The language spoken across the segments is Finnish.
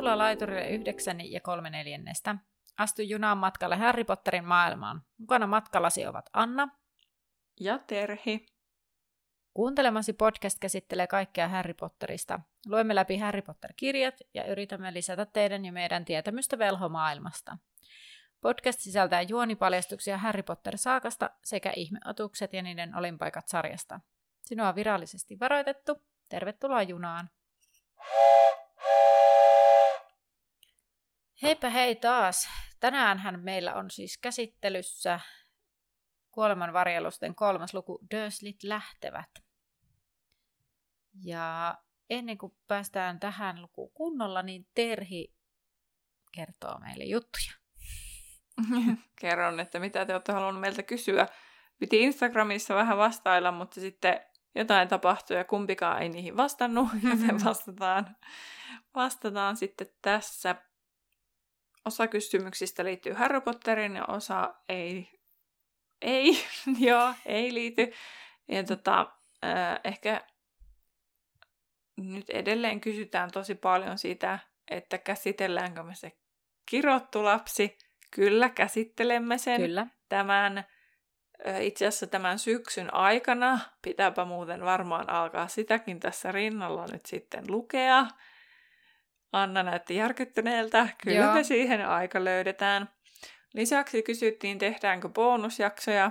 Tervetuloa laiturille yhdeksän ja kolme neljännestä. Astu junaan matkalle Harry Potterin maailmaan. Mukana matkallasi ovat Anna ja Terhi. Kuuntelemasi podcast käsittelee kaikkea Harry Potterista. Luemme läpi Harry Potter-kirjat ja yritämme lisätä teidän ja meidän tietämystä velhomaailmasta. Podcast sisältää juonipaljastuksia Harry Potter-saakasta sekä ihmeotukset ja niiden olinpaikat sarjasta. Sinua on virallisesti varoitettu. Tervetuloa junaan! Heipä hei taas. Tänäänhän meillä on siis käsittelyssä kuolemanvarjelusten kolmas luku Dursleyt lähtevät. Ja ennen kuin päästään tähän lukuun kunnolla, niin Terhi kertoo meille juttuja. Kerron, että mitä te olette halunneet meiltä kysyä. Piti Instagramissa vähän vastailla, mutta sitten jotain tapahtui ja kumpikaan ei niihin vastannut, joten vastataan, vastataan sitten tässä. Osa kysymyksistä liittyy Harry Potteriin ja osa ei, ei, joo, ei liity. Ja tota, äh, ehkä nyt edelleen kysytään tosi paljon sitä, että käsitelläänkö me se kirottu lapsi. Kyllä, käsittelemme sen Kyllä. tämän itse asiassa tämän syksyn aikana. Pitääpä muuten varmaan alkaa sitäkin tässä rinnalla nyt sitten lukea. Anna näytti järkyttyneeltä. Kyllä Joo. me siihen aika löydetään. Lisäksi kysyttiin, tehdäänkö bonusjaksoja.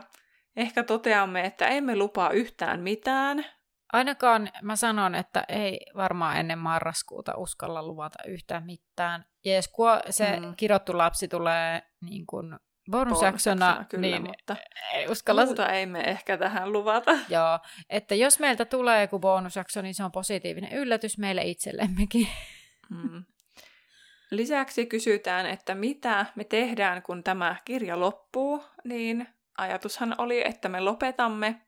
Ehkä toteamme, että emme lupaa yhtään mitään. Ainakaan mä sanon, että ei varmaan ennen marraskuuta uskalla luvata yhtään mitään. Ja jos se mm. kirottu lapsi tulee niin kuin bonusjaksona, kyllä, niin mutta ei uskalla... Muuta ei me ehkä tähän luvata. Joo, että jos meiltä tulee joku bonusjakso, niin se on positiivinen yllätys meille itsellemmekin. Mm. Lisäksi kysytään, että mitä me tehdään, kun tämä kirja loppuu, niin ajatushan oli, että me lopetamme,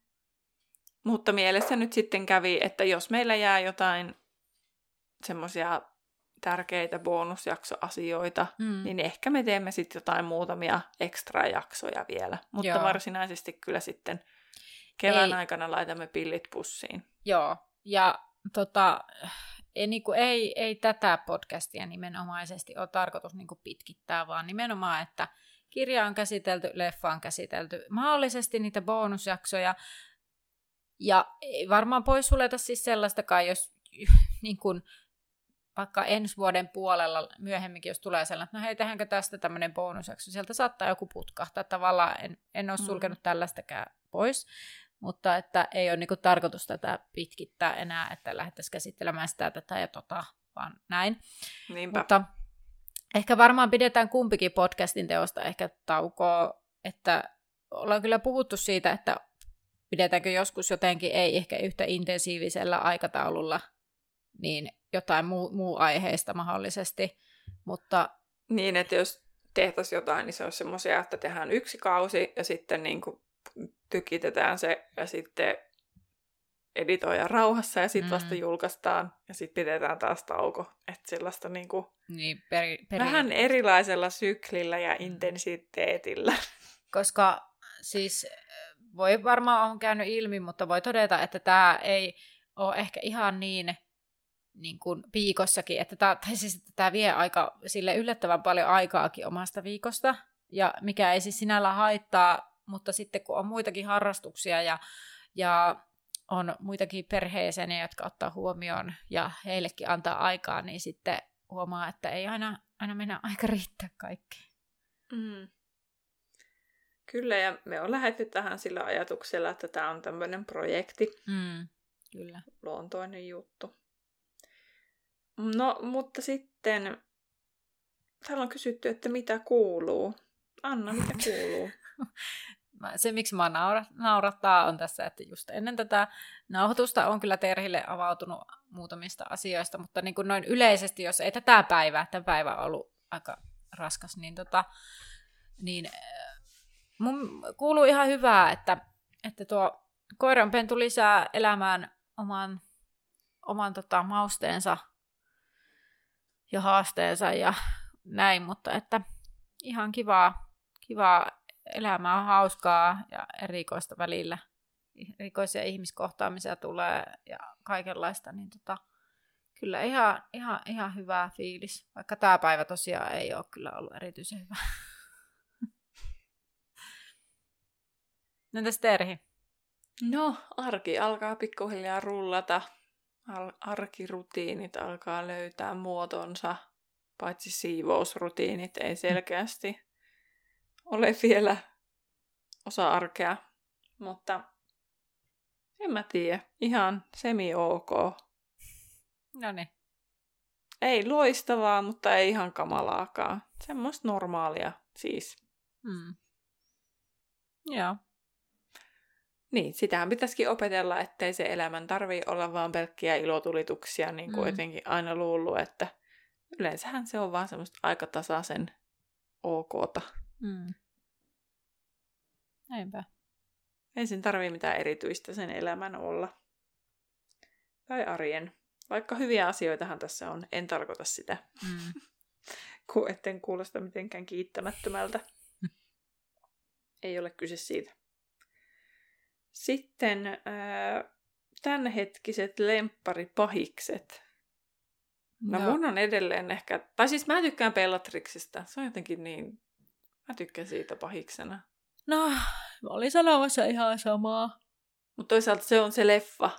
mutta mielessä nyt sitten kävi, että jos meillä jää jotain semmoisia tärkeitä bonusjaksoasioita, mm. niin ehkä me teemme sitten jotain muutamia ekstra jaksoja vielä. Mutta Joo. varsinaisesti kyllä sitten kevään ei. aikana laitamme pillit pussiin. Joo, ja tota, ei, niin kuin, ei, ei tätä podcastia nimenomaisesti ole tarkoitus niin kuin pitkittää, vaan nimenomaan, että kirja on käsitelty, leffa on käsitelty, mahdollisesti niitä bonusjaksoja, ja ei varmaan pois suleta siis sellaistakaan, jos niin kuin, vaikka ensi vuoden puolella myöhemminkin, jos tulee sellainen, että no hei, tehdäänkö tästä tämmöinen bonusjakso, sieltä saattaa joku putkahtaa. Tavallaan en, en ole mm. sulkenut mm. tällaistakään pois, mutta että ei ole niinku tarkoitus tätä pitkittää enää, että lähdettäisiin käsittelemään sitä tätä ja tota, vaan näin. Niinpä. Mutta ehkä varmaan pidetään kumpikin podcastin teosta ehkä taukoa, että ollaan kyllä puhuttu siitä, että pidetäänkö joskus jotenkin, ei ehkä yhtä intensiivisellä aikataululla, niin jotain muu, muu aiheesta mahdollisesti, mutta... Niin, että jos tehtäisiin jotain, niin se olisi semmoisia, että tehdään yksi kausi ja sitten niin kuin tykitetään se ja sitten editoidaan rauhassa ja sitten mm. vasta julkaistaan ja sitten pidetään taas tauko. Että sellaista niin kuin niin, peri, peri... vähän erilaisella syklillä ja mm. intensiteetillä. Koska siis voi varmaan on käynyt ilmi, mutta voi todeta, että tämä ei ole ehkä ihan niin niin kuin viikossakin, että tämä, tai siis, että tämä vie aika, sille yllättävän paljon aikaakin omasta viikosta, ja mikä ei siis sinällä haittaa, mutta sitten kun on muitakin harrastuksia ja, ja on muitakin perheeseen, jotka ottaa huomioon ja heillekin antaa aikaa, niin sitten huomaa, että ei aina, aina mennä aika riittää kaikkeen. Mm. Kyllä, ja me on lähdetty tähän sillä ajatuksella, että tämä on tämmöinen projekti. Mm, kyllä. Luontoinen juttu. No, mutta sitten täällä on kysytty, että mitä kuuluu. Anna, mitä kuuluu? Se, miksi mä naura, naurattaa, on tässä, että just ennen tätä nauhoitusta on kyllä Terhille avautunut muutamista asioista, mutta niin kuin noin yleisesti, jos ei tätä päivää, tämä päivä on ollut aika raskas, niin, tota, niin äh, mun kuuluu ihan hyvää, että, että tuo koiranpentu lisää elämään oman, oman tota, mausteensa ja haasteensa ja näin, mutta että ihan kivaa, kivaa elämää on hauskaa ja erikoista välillä. Erikoisia ihmiskohtaamisia tulee ja kaikenlaista, niin tota, Kyllä ihan, ihan, ihan hyvä fiilis, vaikka tämä päivä tosiaan ei ole kyllä ollut erityisen hyvä. Entäs Terhi? No, arki alkaa pikkuhiljaa rullata. Al- arkirutiinit alkaa löytää muotonsa, paitsi siivousrutiinit ei selkeästi ole vielä osa arkea. Mutta en mä tiedä, ihan semi-ok. No niin. Ei loistavaa, mutta ei ihan kamalaakaan. Semmoista normaalia siis. Hmm. Joo. Niin, sitähän pitäisikin opetella, ettei se elämän tarvii olla vaan pelkkiä ilotulituksia, niin kuin mm. jotenkin aina luullut, että yleensähän se on vaan semmoista aika tasaisen okta. Mm. Näinpä. Ei sen tarvii mitään erityistä sen elämän olla. Tai arjen. Vaikka hyviä asioitahan tässä on, en tarkoita sitä. Mm. kun etten kuulosta mitenkään kiittämättömältä. Ei ole kyse siitä. Sitten äh, tämänhetkiset lempparipahikset. No, no mun on edelleen ehkä, tai siis mä tykkään Bellatrixista. Se on jotenkin niin, mä tykkään siitä pahiksena. No, mä olin sanomassa ihan samaa. Mutta toisaalta se on se leffa.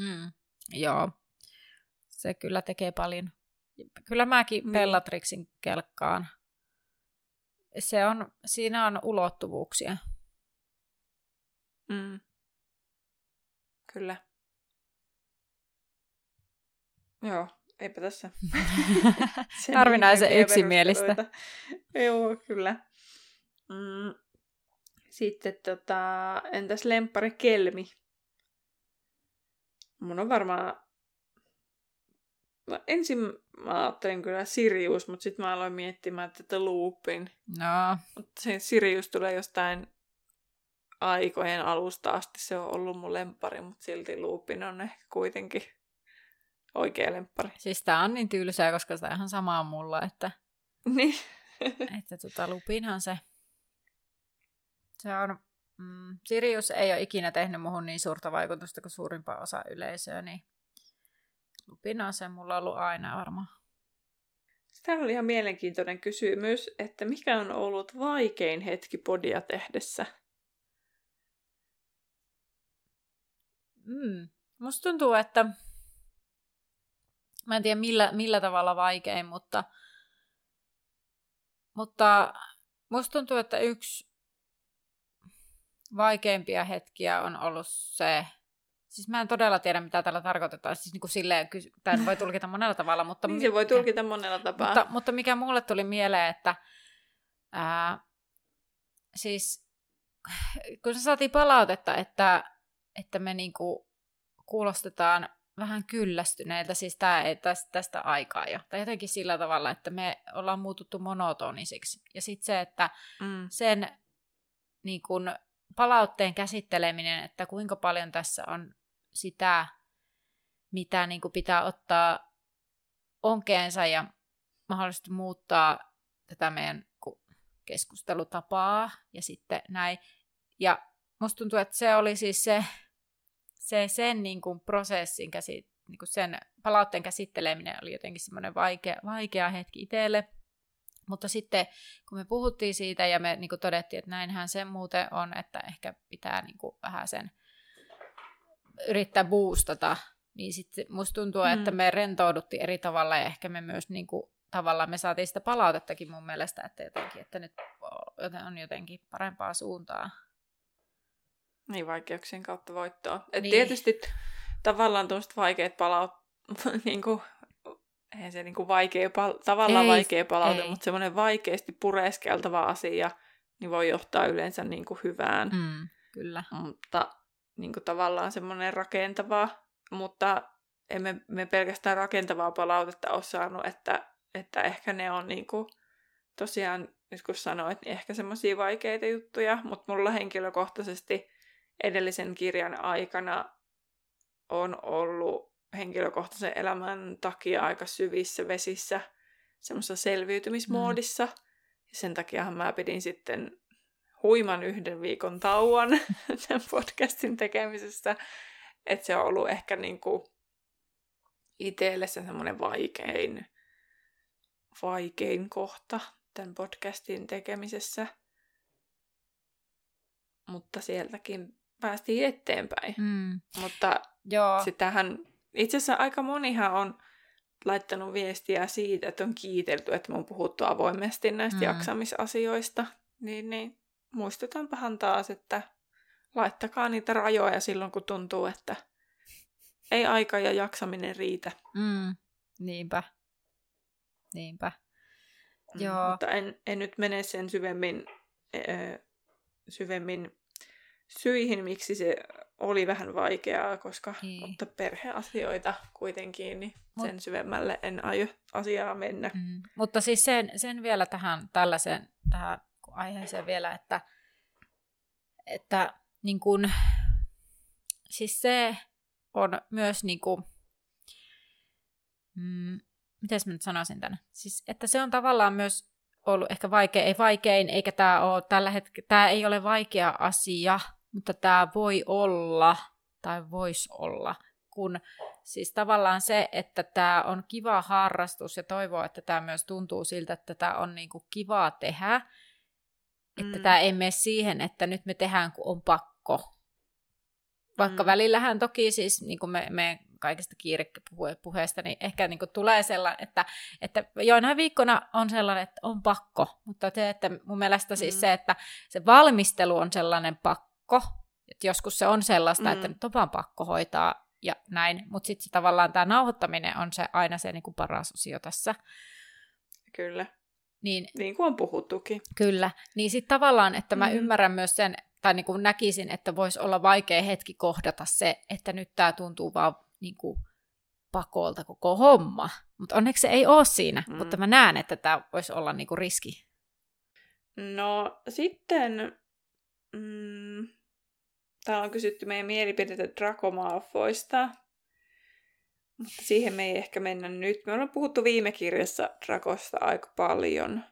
Mm, joo. Se kyllä tekee paljon. Kyllä mäkin mm. Bellatrixin kelkkaan. Se on, siinä on ulottuvuuksia. Mm. Kyllä. Joo, eipä tässä. Harvinaisen yksimielistä. Joo, kyllä. Mm. Sitten tota, entäs lemppari Kelmi? Mun on varmaan... No, ensin mä ajattelin kyllä Sirius, mutta sitten mä aloin miettimään tätä Loopin. No. Mutta se Sirius tulee jostain aikojen alusta asti se on ollut mun lempari, mutta silti Loopin on ehkä kuitenkin oikea lempari. Siis tää on niin tylsää, koska sitä ihan samaa mulla, että... Niin. että tota, Lupinhan se... Se on... Mm, Sirius ei ole ikinä tehnyt muhun niin suurta vaikutusta kuin suurimpaa osa yleisöä, niin Lupin on se mulla ollut aina varmaan. Tämä oli ihan mielenkiintoinen kysymys, että mikä on ollut vaikein hetki podia tehdessä? Mm. Musta tuntuu, että mä en tiedä millä, millä tavalla vaikein, mutta, mutta musta tuntuu, että yksi vaikeimpia hetkiä on ollut se, siis mä en todella tiedä, mitä tällä tarkoitetaan, siis niin kuin silleen, tämän voi tulkita monella tavalla, mutta... niin se voi tulkita monella tapaa. Mutta, mutta mikä mulle tuli mieleen, että ää, siis kun se saatiin palautetta, että että me niinku kuulostetaan vähän kyllästyneiltä, siis tää ei tästä, tästä aikaa jo. Tai jotenkin sillä tavalla, että me ollaan muututtu monotonisiksi. Ja sitten se, että mm. sen niin kun, palautteen käsitteleminen, että kuinka paljon tässä on sitä, mitä niin pitää ottaa onkeensa ja mahdollisesti muuttaa tätä meidän keskustelutapaa ja sitten näin. Ja musta tuntuu, että se oli siis se se sen niin kuin prosessin käsi, niin kuin sen palautteen käsitteleminen oli jotenkin semmoinen vaikea, vaikea hetki itselle. Mutta sitten kun me puhuttiin siitä ja me niin kuin todettiin, että näinhän se muuten on, että ehkä pitää niin kuin vähän sen yrittää boostata, niin sitten musta tuntuu, mm. että me rentouduttiin eri tavalla ja ehkä me myös niin kuin, tavallaan me saatiin sitä palautettakin mun mielestä, että, jotenkin, että nyt on jotenkin parempaa suuntaa. Niin, vaikeuksien kautta voittoa. Et niin. Tietysti tavallaan tuosta vaikeat palaut... niin kuin, eihän se niin kuin vaikea, pal- tavallaan ei, vaikea palaute, ei. mutta semmoinen vaikeasti pureskeltava asia niin voi johtaa yleensä niin kuin hyvään. Mm, kyllä. Mutta niin kuin tavallaan semmoinen rakentava, mutta emme me pelkästään rakentavaa palautetta ole saanut, että, että ehkä ne on niin kuin, tosiaan, nyt kun sanoit, niin ehkä semmoisia vaikeita juttuja, mutta mulla henkilökohtaisesti edellisen kirjan aikana on ollut henkilökohtaisen elämän takia aika syvissä vesissä semmoisessa selviytymismoodissa. Mm. Ja sen takiahan mä pidin sitten huiman yhden viikon tauon tämän podcastin tekemisessä. Että se on ollut ehkä niinku itselle se semmoinen vaikein, vaikein kohta tämän podcastin tekemisessä. Mutta sieltäkin päästiin eteenpäin. Mm. Mutta Joo. sitähän, itse asiassa aika monihan on laittanut viestiä siitä, että on kiitelty, että me on puhuttu avoimesti näistä Mm. jaksamisasioista. Niin, niin muistutaanpahan taas, että laittakaa niitä rajoja silloin, kun tuntuu, että ei aika ja jaksaminen riitä. Mm. Niinpä. Niinpä. Mm, Joo. Mutta en, en nyt mene sen syvemmin, ö, syvemmin syihin, miksi se oli vähän vaikeaa, koska Niin. mutta perheasioita kuitenkin, niin Mut- sen syvemmälle en aio asiaa mennä. Mm. Mutta siis sen, sen vielä tähän tällaiseen tähän aiheeseen vielä, että, että niin kun, siis se on myös niin kuin, mm, miten mä nyt sanoisin tänne, siis että se on tavallaan myös ollut ehkä vaikea, ei vaikein, eikä tämä ole tällä hetkellä, tämä ei ole vaikea asia, mutta tämä voi olla, tai voisi olla, kun siis tavallaan se, että tämä on kiva harrastus ja toivoo, että tämä myös tuntuu siltä, että tämä on niinku kivaa tehdä, että Mm. tämä ei mene siihen, että nyt me tehdään, kun on pakko. Vaikka Mm. välillähän toki siis niin kuin me, me kaikista kiirepuheesta, niin ehkä niin kuin tulee sellainen, että, että joinain viikkona on sellainen, että on pakko. Mutta se, että mun mielestä siis Mm. se, että se valmistelu on sellainen pakko, että joskus se on sellaista, että Mm. nyt on vaan pakko hoitaa ja näin, mutta sitten tavallaan tämä nauhoittaminen on se aina se niin kuin paras osio tässä. Kyllä, Niin niin kuin on puhuttukin. Kyllä, niin sitten tavallaan, että mä Mhm. ymmärrän myös sen, tai niin kuin näkisin, että voisi olla vaikea hetki kohdata se, että nyt tämä tuntuu vaan niin kuin pakolta koko homma. Mutta onneksi se ei ole siinä, Mm. mutta mä näen, että tämä voisi olla niin kuin riski. No sitten, mm, täällä on kysytty meidän mielipiteitä Draco Malfoista, mutta siihen me ei ehkä mennä nyt. Me ollaan puhuttu viime kirjassa Drakosta aika paljon.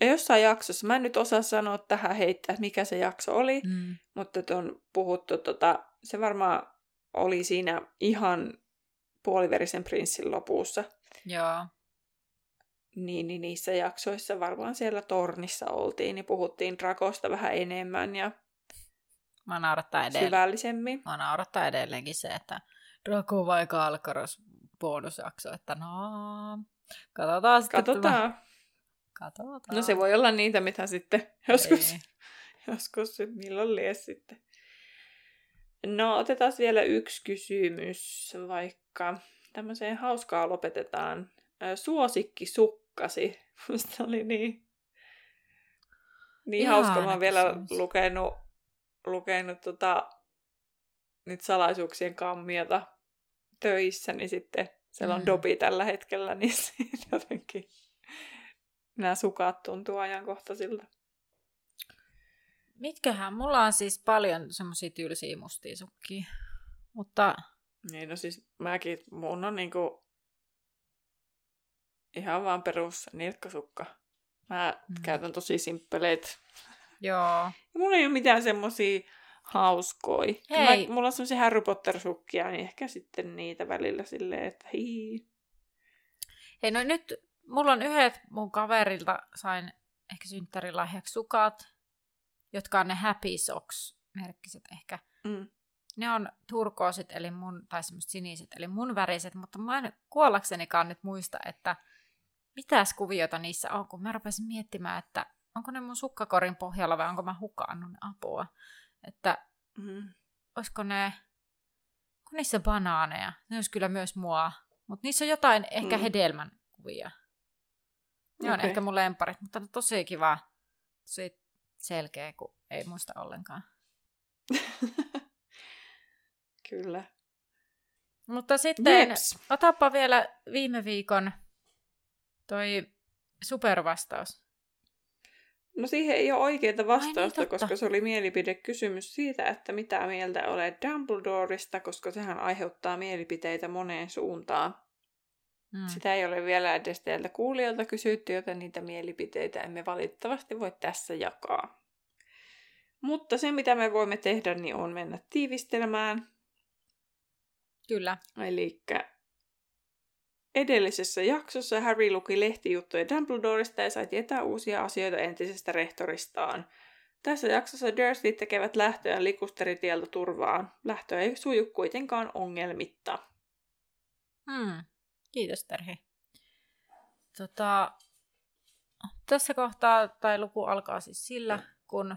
Ja jossain jaksossa, mä en nyt osaa sanoa tähän heittää, mikä se jakso oli, Mm. mutta on puhuttu, tota, se varmaan oli siinä ihan puoliverisen prinssin lopussa. Joo. Niin, niin niissä jaksoissa varmaan siellä tornissa oltiin, niin puhuttiin Drakosta vähän enemmän ja Mä naurattaa edelleen. syvällisemmin. Mä naurattaa edelleenkin se, että Draco vai Kalkaros bonusjakso, että no, katsotaan sitten. Tämä. Katsotaan. Katsotaan. No se voi olla niitä, mitä sitten joskus, Ei. joskus milloin lies sitten. No otetaan vielä yksi kysymys, vaikka tämmöiseen hauskaa lopetetaan. Suosikki sukkasi. Musta oli niin, niin Ihana hauska. Mä oon vielä kysymys. lukenut, lukenut tota, nyt salaisuuksien kammiota töissä, niin sitten siellä on Mm. Dobi tällä hetkellä, niin jotenkin nämä sukat tuntuu ajankohtaisilta. Mitköhän? Mulla on siis paljon semmosia tylsiä mustia sukkia. Mutta Niin, no siis mäkin, mun on niinku ihan vaan perus nilkkasukka. Mä Mm. käytän tosi simppeleitä. joo. Ja mulla ei ole mitään semmosia hauskoi. Hei. Mä, mulla on semmosia Harry Potter-sukkia, niin ehkä sitten niitä välillä silleen, että hii. Hei no nyt mulla on yhdet mun kaverilta sain ehkä synttärilahjaksi sukat, jotka on ne Happy Socks merkkiset ehkä. Mm. Ne on turkoosit, eli mun, tai semmoiset siniset, eli mun väriset, mutta mä en kuollaksenikaan nyt muista, että mitäs kuviota niissä on, kun mä rupesin miettimään, että onko ne mun sukkakorin pohjalla vai onko mä hukannut ne apua. Että Mm. olisiko ne, onko niissä banaaneja? Ne olisi kyllä myös mua, mutta niissä on jotain ehkä Mm. hedelmän kuvia. Ne on Okei. ehkä mun lemparit, mutta on tosi kiva, tosi selkeä, kun ei muista ollenkaan. Kyllä. Mutta sitten Jeps. otapa vielä viime viikon toi supervastaus. No siihen ei ole oikeaa niin, vastausta, totta. koska se oli mielipidekysymys siitä, että mitä mieltä olet Dumbledoresta, koska sehän aiheuttaa mielipiteitä moneen suuntaan. Mm. Sitä ei ole vielä edes teiltä kuulijoilta kysytty, joten niitä mielipiteitä emme valitettavasti voi tässä jakaa. Mutta se, mitä me voimme tehdä, niin on mennä tiivistelmään. Kyllä. Eli Edellisessä jaksossa Harry luki lehtijuttuja Dumbledoresta ja sai tietää uusia asioita entisestä rehtoristaan. Tässä jaksossa Dursley tekevät lähtöä likusteritieltä turvaan. Lähtö ei suju kuitenkaan ongelmitta. Hmm. Kiitos Terhi. Tota, tässä kohtaa tai luku alkaa siis sillä, kun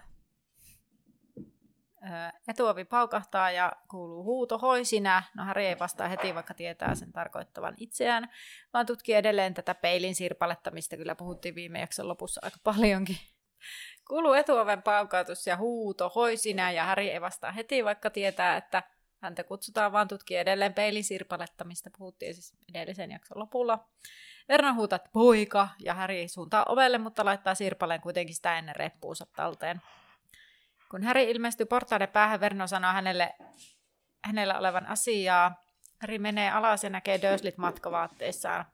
etuovi paukahtaa ja kuuluu huuto, hoi sinä. No Harry ei vastaa heti, vaikka tietää sen tarkoittavan itseään, vaan tutkii edelleen tätä peilin sirpaletta, mistä kyllä puhuttiin viime jakson lopussa aika paljonkin. Kuuluu etuoven paukautus ja huuto, hoi sinä, ja Harry ei vastaa heti, vaikka tietää, että häntä kutsutaan vaan tutkia edelleen peilin sirpaletta, mistä puhuttiin siis edellisen jakson lopulla. Vernon huutaa, poika, ja Harry suuntaa ovelle, mutta laittaa sirpaleen kuitenkin sitä ennen reppuunsa talteen. Kun Harry ilmestyy portaiden päähän, Verno sanoo hänelle, hänellä olevan asiaa. Harry menee alas ja näkee Durslit matkavaatteissaan.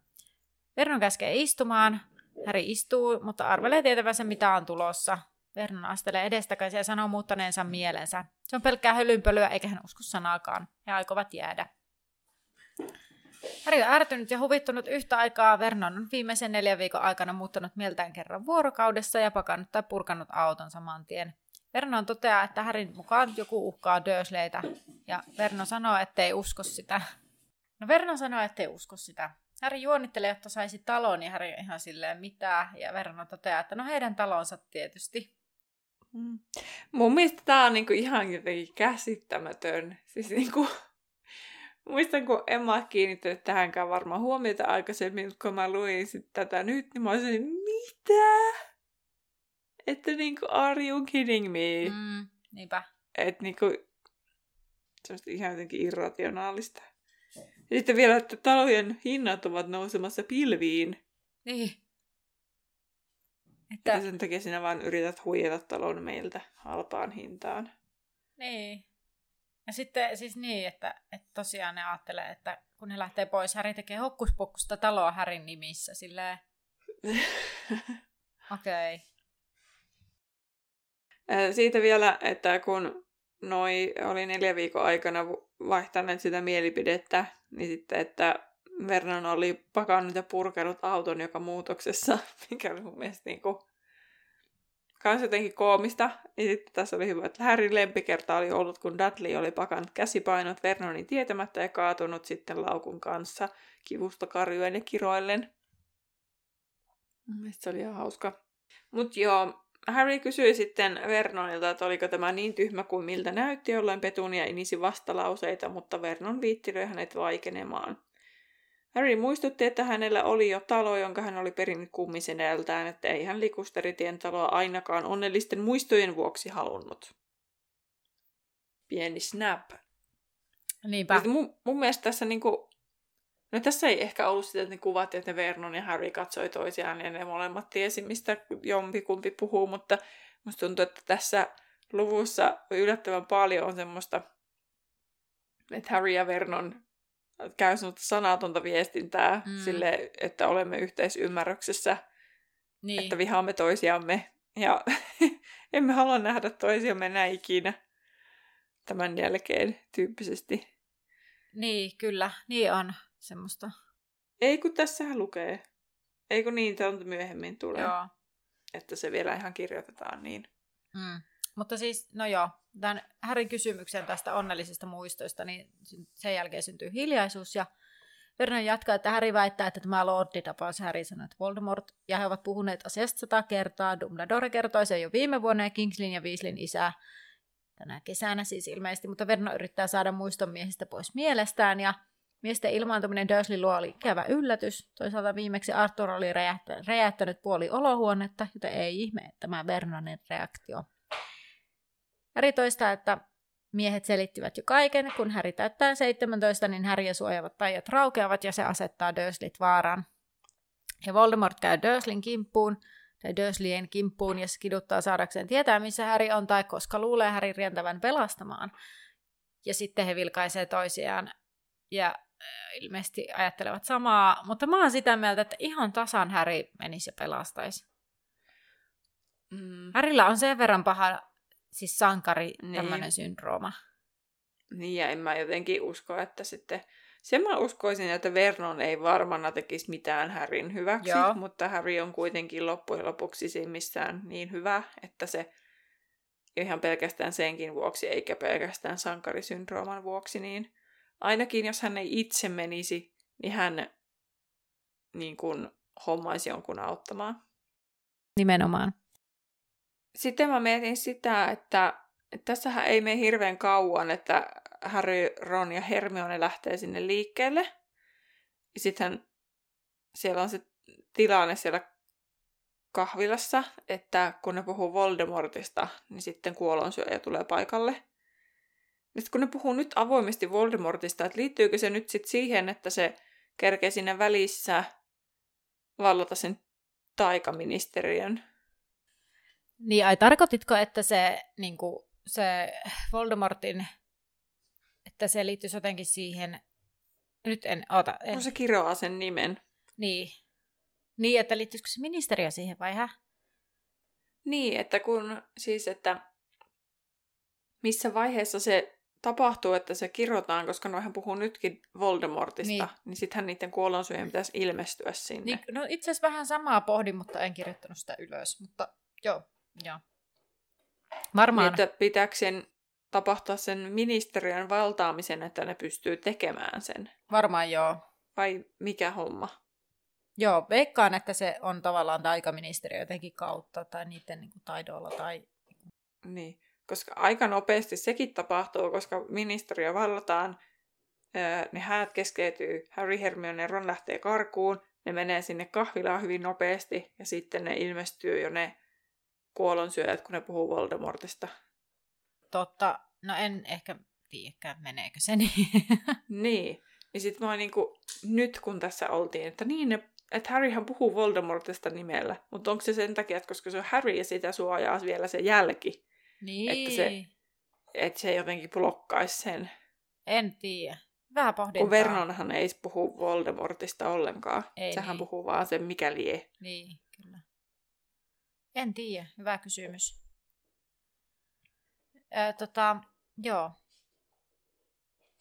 Vernon käskee istumaan. Harry istuu, mutta arvelee tietävänsä mitä on tulossa. Vernon astelee edestakaisin ja sanoo muuttaneensa mielensä. Se on pelkkää hölynpölyä eikä hän usko sanaakaan. He aikovat jäädä. Harry on ärtynyt ja huvittunut yhtä aikaa. Vernon on viimeisen neljän viikon aikana muuttanut mieltään kerran vuorokaudessa ja pakannut tai purkanut auton saman tien. Vernon toteaa, että Härin mukaan joku uhkaa Dursleytä, ja Verno sanoo, ettei usko sitä. No Verno sanoo, ettei usko sitä. Häri juonittelee, jotta saisi talon, ja Häri ihan silleen mitä, ja Verno toteaa, että no heidän talonsa tietysti. Mm. Mun mielestä tää on niinku ihan jotenkin käsittämätön. Siis niinku, muistan, kun en mä kiinnittänyt tähänkään varmaan huomiota aikaisemmin, kun mä luin sit tätä nyt, niin mä olisin, mitä? Että niinku, are you kidding me? Mm, niinpä. Että niinku, se on ihan jotenkin irrationaalista. Ja sitten vielä, että talojen hinnat ovat nousemassa pilviin. Niin. Että... Ja sen takia sinä vaan yrität huijata talon meiltä halpaan hintaan. Niin. Ja sitten siis niin, että, että tosiaan ne ajattelee, että kun ne lähtee pois, Häri tekee hokkuspokkusta taloa Härin nimissä, silleen... Okei. Okay. Siitä vielä, että kun noi oli neljä viikon aikana vaihtaneet sitä mielipidettä, niin sitten, että Vernon oli pakannut ja purkanut auton joka muutoksessa, mikä oli mun mielestä niin kuin kans jotenkin koomista. Ja sitten tässä oli hyvä, että Harryn lempikerta oli ollut, kun Dudley oli pakannut käsipainot Vernonin tietämättä ja kaatunut sitten laukun kanssa kivusta karjuen ja kiroillen. Mielestäni se oli ihan hauska. Mut joo, Harry kysyi sitten Vernonilta, että oliko tämä niin tyhmä kuin miltä näytti, jolloin Petunia inisi vastalauseita, mutta Vernon viittilöi hänet vaikenemaan. Harry muistutti, että hänellä oli jo talo, jonka hän oli perinnyt kummisen edeltään, että ei hän likusteritien taloa ainakaan onnellisten muistojen vuoksi halunnut. Pieni snap. Niinpä. Mun, mun mielestä tässä niinku, no tässä ei ehkä ollut sitä, että ne kuvat, että ne Vernon ja Harry katsoi toisiaan ja ne molemmat tiesi, mistä jompikumpi puhuu, mutta musta tuntuu, että tässä luvussa yllättävän paljon on semmoista, että Harry ja Vernon käy semmoista sanatonta viestintää mm. sille, että olemme yhteisymmärryksessä, niin. että vihaamme toisiamme ja emme halua nähdä toisiamme enää ikinä tämän jälkeen tyyppisesti. Niin, kyllä. Niin on semmoista. Ei kun tässähän lukee. Ei kun niin, tämä myöhemmin tulee. Joo. Että se vielä ihan kirjoitetaan niin. Mm. Mutta siis, no joo, tämän Härin kysymyksen tästä onnellisista muistoista, niin sen jälkeen syntyy hiljaisuus ja Vernon jatkaa, että Harry väittää, että tämä Lordi tapaus Harry sanoi, että Voldemort, ja he ovat puhuneet asiasta sata kertaa. Dumbledore kertoi sen jo viime vuonna ja Kingslin ja Weasleyn isä tänä kesänä siis ilmeisesti, mutta Verno yrittää saada muiston miehistä pois mielestään, ja miesten ilmaantuminen Dursley luo oli ikävä yllätys. Toisaalta viimeksi Arthur oli räjähtänyt puoli olohuonetta, joten ei ihme tämä Vernonin reaktio. Häri toistaa, että miehet selittivät jo kaiken. Kun Häri täyttää 17, niin Häriä suojavat taijat raukeavat ja se asettaa Durslit vaaraan. Ja Voldemort käy Durslin kimppuun, tai Dursleyen kimppuun, ja se kiduttaa saadakseen tietää, missä Häri on, tai koska luulee Häri rientävän pelastamaan. Ja sitten he vilkaisee toisiaan, ja äh, ilmeisesti ajattelevat samaa, mutta mä oon sitä mieltä, että ihan tasan Häri menisi ja pelastaisi. Mm. Härillä on sen verran paha siis sankari niin. tämmöinen syndrooma. Niin, ja en mä jotenkin usko, että sitten Sen mä uskoisin, että Vernon ei varmana tekisi mitään Harryn hyväksi, Joo. mutta Harry on kuitenkin loppujen lopuksi simmissään niin hyvä, että se ihan pelkästään senkin vuoksi, eikä pelkästään sankarisyndrooman vuoksi, niin ainakin jos hän ei itse menisi, niin hän niin kuin hommaisi jonkun auttamaan. Nimenomaan. Sitten mä mietin sitä, että, tässähän ei mene hirveän kauan, että Harry, Ron ja Hermione lähtee sinne liikkeelle. Ja sitten siellä on se tilanne siellä kahvilassa, että kun ne puhuu Voldemortista, niin sitten kuolonsyöjä tulee paikalle. Nyt kun ne puhuu nyt avoimesti Voldemortista, että liittyykö se nyt sitten siihen, että se kerkee sinne välissä vallata sen taikaministeriön? Niin, ai tarkoititko, että se, niin kuin, se Voldemortin, että se liittyisi jotenkin siihen, nyt en, ota, en, No se kiroaa sen nimen. niin, niin, että liittyisikö se ministeriö siihen vai hä? Niin, että kun siis, että missä vaiheessa se tapahtuu, että se kirjoitetaan, koska noihän puhuu nytkin Voldemortista, niin, Niin. sittenhän niiden kuolonsyöjien pitäisi ilmestyä sinne. Niin, no itse asiassa vähän samaa pohdin, mutta en kirjoittanut sitä ylös, mutta joo, joo. Varmaan, Niin, että pitääkö sen tapahtua sen ministeriön valtaamisen, että ne pystyy tekemään sen? varmaan joo. Vai mikä homma? Joo, veikkaan, että se on tavallaan taikaministeriö jotenkin kautta tai niiden niin kuin, taidoilla tai... Niin, koska aika nopeasti sekin tapahtuu, koska ministeriö vallataan, ne häät keskeytyy, Harry, Hermione ja Ron lähtee karkuun, ne menee sinne kahvilaan hyvin nopeasti ja sitten ne ilmestyy jo ne kuolonsyöjät, kun ne puhuu Voldemortista. Totta, no en ehkä tiedäkään, meneekö se niin. Niin, niin sitten mä niinku, nyt kun tässä oltiin, että niin, ne, että Harryhän puhuu Voldemortista nimellä, mutta onko se sen takia, että koska se on Harry ja sitä suojaa vielä se jälki, niin, Että se- että se jotenkin blokkaisi sen. en tiedä. Vähän pohdintaa. Kun Vernonhan ei puhu Voldemortista ollenkaan. Ei Sehän niin. puhuu vaan sen mikä lie. Niin, kyllä. En tiedä, hyvä kysymys. Ö, tota, joo.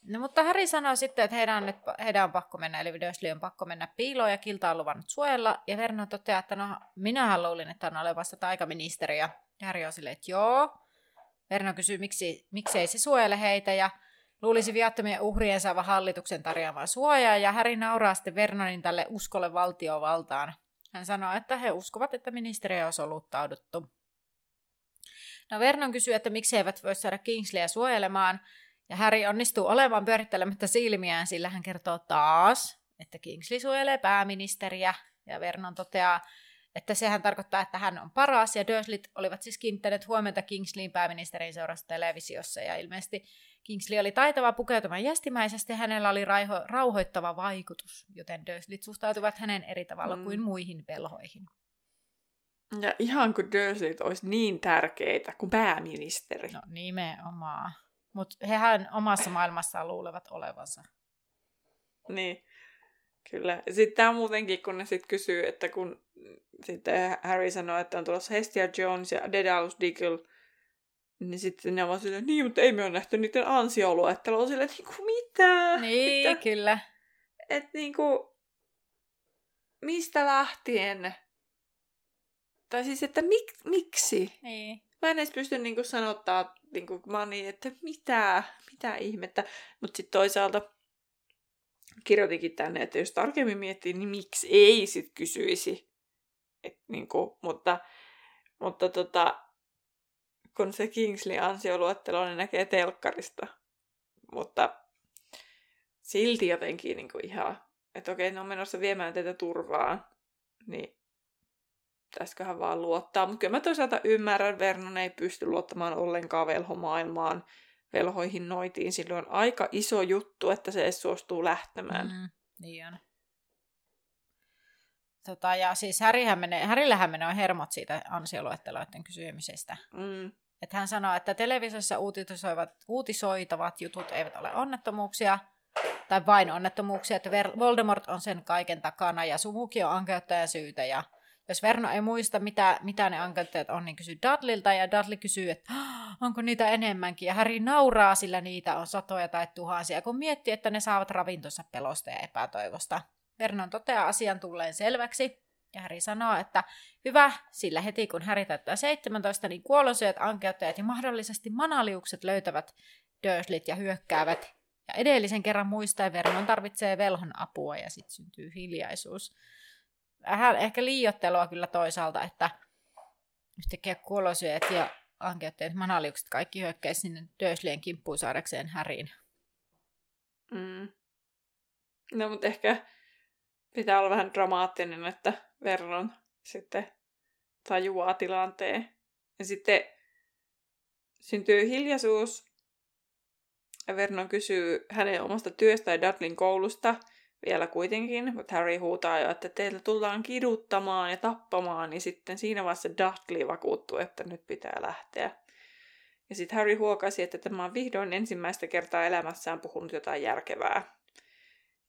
No, mutta Harry sanoi sitten, että heidän on, nyt, heidän on pakko mennä, eli Dursley on pakko mennä piiloon ja Kilta on luvannut suojella. Ja Vernon toteaa, että no, minähän luulin, että on olevassa taikaministeri. Ja Harry on silleen, että joo. Vernon kysyy, miksi, miksei se suojele heitä ja luulisi viattomien uhrien saavan hallituksen tarjoamaan suojaa. Ja Harry nauraa sitten Vernonin tälle uskolle valtiovaltaan. Hän sanoo, että he uskovat, että ministeriö on soluttauduttu. No Vernon kysyy, että miksi he eivät voi saada Kingsleyä suojelemaan, ja Harry onnistuu olemaan pyörittelemättä silmiään, sillä hän kertoo taas, että Kingsley suojelee pääministeriä, ja Vernon toteaa, että sehän tarkoittaa, että hän on paras, ja Dursleyt olivat siis kiinnittäneet huomiota Kingsleyin pääministerin seurassa televisiossa, ja ilmeisesti Kingsley oli taitava pukeutumaan jästimäisesti, ja hänellä oli raiho- rauhoittava vaikutus, joten Dursleyt suhtautuvat hänen eri tavalla Mm. kuin muihin velhoihin. Ja ihan kuin Dursleyt olisi niin tärkeitä kuin pääministeri. No nimenomaan. Mutta hehän omassa maailmassaan luulevat olevansa. Niin, kyllä. Sitten tämä muutenkin, kun ne sitten kysyy, että kun sitten Harry sanoo, että on tulossa Hestia Jones ja Dedalus Diggle, niin sitten ne ovat silleen, niin, mutta ei me ole nähty niiden ansioluettelua. On silleen, että niinku, mitä? Niin, Että, kyllä. että niinku, mistä lähtien? Tai siis, että mik, miksi? Niin. Mä en edes pysty niinku sanottaa, niinku, kun mä oon niin, että mitä, mitä ihmettä. Mutta sitten toisaalta kirjoitinkin tänne, että jos tarkemmin miettii, niin miksi ei sit kysyisi. Et, niinku, mutta mutta tota, kun se Kingsley ansioluettelo, niin näkee telkkarista. Mutta silti jotenkin niinku ihan, että okei, ne on menossa viemään tätä turvaa, niin pitäisiköhän vaan luottaa. Mutta kyllä mä toisaalta ymmärrän, Vernon ei pysty luottamaan ollenkaan velhomaailmaan. Velhoihin noitiin silloin aika iso juttu, että se edes suostuu lähtemään. Mm, niin on. Tota, ja siis Härihän menee, Härillähän menee hermot siitä ansioluetteloiden kysymisestä. Mm. Että hän sanoo, että televisiossa uutisoivat, uutisoitavat jutut eivät ole onnettomuuksia, tai vain onnettomuuksia, että Voldemort on sen kaiken takana, ja Sumuki on ankeuttajan syytä, ja, Jos Verno ei muista, mitä, mitä ne ankeuttajat on, niin kysyy Dudleylta, ja Dudley kysyy, että onko niitä enemmänkin, ja Harry nauraa, sillä niitä on satoja tai tuhansia, kun miettii, että ne saavat ravintonsa pelosta ja epätoivosta. Vernon toteaa asian tulleen selväksi, ja Harry sanoo, että hyvä, sillä heti kun Harry täyttää 17, niin kuolosyöt, ankeuttajat ja mahdollisesti manaliukset löytävät Dursleyt ja hyökkäävät. Ja edellisen kerran muistaa, Vernon tarvitsee velhon apua ja sitten syntyy hiljaisuus. Vähän ehkä liiottelua kyllä toisaalta, että yhtäkkiä kuolosyöt ja ankeuttajat manaliukset kaikki hyökkäisi sinne Dursleyn kimppuun saadakseen Häriin. Mm. No, mutta ehkä pitää olla vähän dramaattinen, että Vernon sitten tajuaa tilanteen. Ja sitten syntyy hiljaisuus. Ja Vernon kysyy hänen omasta työstä ja Dudlin koulusta vielä kuitenkin, mutta Harry huutaa jo, että teillä tullaan kiduttamaan ja tappamaan, niin sitten siinä vaiheessa Dudley vakuuttuu, että nyt pitää lähteä. Ja sitten Harry huokasi, että tämä on vihdoin ensimmäistä kertaa elämässään puhunut jotain järkevää.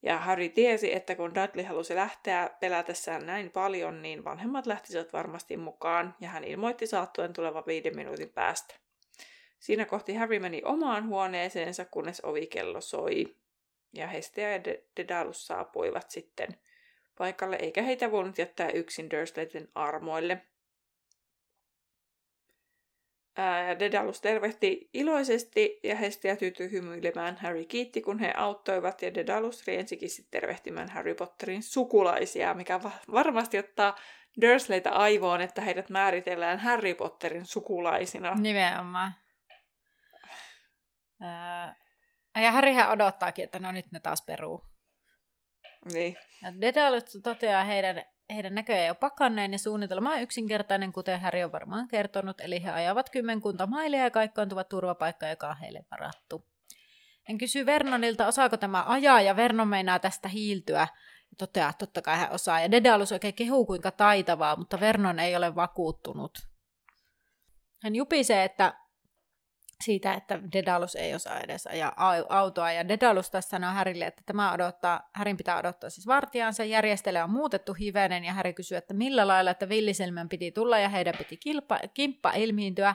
Ja Harry tiesi, että kun Dudley halusi lähteä pelätessään näin paljon, niin vanhemmat lähtisivät varmasti mukaan, ja hän ilmoitti saattuen tulevan viiden minuutin päästä. Siinä kohti Harry meni omaan huoneeseensa, kunnes ovikello soi. Ja Hestia ja Dedalus saapuivat sitten paikalle, eikä heitä voinut jättää yksin Dursleyten armoille. Ää, Dedalus tervehti iloisesti ja Hestia tyytyi hymyilemään. Harry kiitti, kun he auttoivat ja Dedalus riensikin sitten tervehtimään Harry Potterin sukulaisia, mikä va- varmasti ottaa Dursleyta aivoon, että heidät määritellään Harry Potterin sukulaisina. Nimenomaan. Ää, ja Harryhän odottaakin, että no nyt ne taas peruu. Niin. Ja Dedalus toteaa heidän heidän näköjään jo pakanneen ja suunnitelma on yksinkertainen, kuten Harry on varmaan kertonut, eli he ajavat kymmenkunta mailia ja kaikkoontuvat turvapaikkaan, joka on heille varattu. En kysy Vernonilta, osaako tämä ajaa, ja Vernon meinaa tästä hiiltyä. Ja toteaa, että totta kai hän osaa. Ja Dedalus oikein kehuu kuinka taitavaa, mutta Vernon ei ole vakuuttunut. Hän jupisee, että siitä, että Dedalus ei osaa edes ajaa autoa. Ja Dedalus tässä sanoo Härille, että tämä odottaa, Härin pitää odottaa siis vartijansa. Järjestely on muutettu hivenen ja Häri kysyy, että millä lailla, että villisilmän piti tulla ja heidän piti kilpa, kimppa ilmiintyä.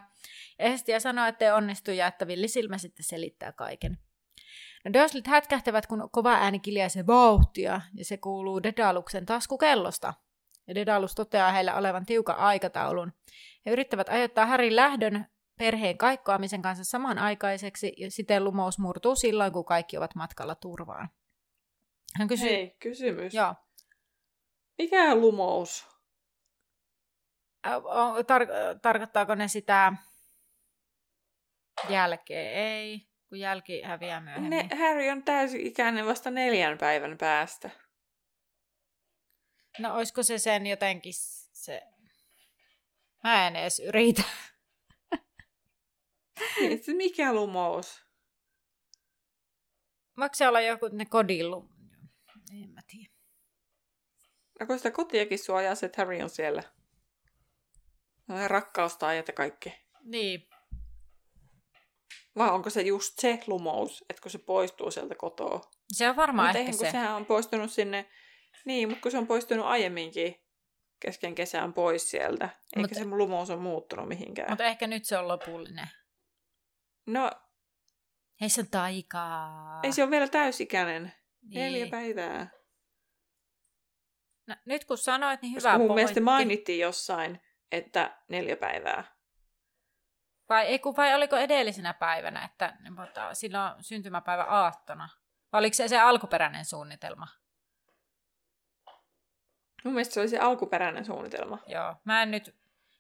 Ja sanoo, että ei onnistu ja että villisilmä sitten selittää kaiken. No Dursleyt hätkähtävät, kun kova ääni kiljaisee vauhtia ja se kuuluu Dedaluksen taskukellosta. Ja Dedalus toteaa heillä olevan tiukan aikataulun. He yrittävät ajoittaa Härin lähdön perheen kaikkoamisen kanssa samanaikaiseksi ja siten lumous murtuu silloin, kun kaikki ovat matkalla turvaan. Hän kysyy... Hei, kysymys. Joo. Mikä lumous? Tar- tarkoittaako ne sitä jälkeen? Ei, kun jälki häviää myöhemmin. Ne, Harry on täysi-ikäinen vasta neljän päivän päästä. No olisiko se sen jotenkin se... Mä en edes yritä. Niin, mikä lumous? Voiko se olla joku ne kodillu? En mä tiedä. Onko sitä kotiakin suojaa se, että Harry on siellä? No rakkaustaajat ja kaikki. Niin. Vai onko se just se lumous, että kun se poistuu sieltä kotoa? Se on varmaan Mut ehkä se. se. sehän on poistunut sinne... Niin, mutta kun se on poistunut aiemminkin kesken kesään pois sieltä. Eikä Mut... se lumous on muuttunut mihinkään. Mutta ehkä nyt se on lopullinen. No... Hei se on taikaa. Ei se ole vielä täysikäinen. Niin. Neljä päivää. No, nyt kun sanoit, niin hyvä Koska mun pointti. mielestä mainittiin jossain, että neljä päivää. Vai, ei, kun, vai oliko edellisenä päivänä, että mutta, silloin syntymäpäivä aattona? Vai oliko se se alkuperäinen suunnitelma? Mun mielestä se oli se alkuperäinen suunnitelma. Joo, mä en nyt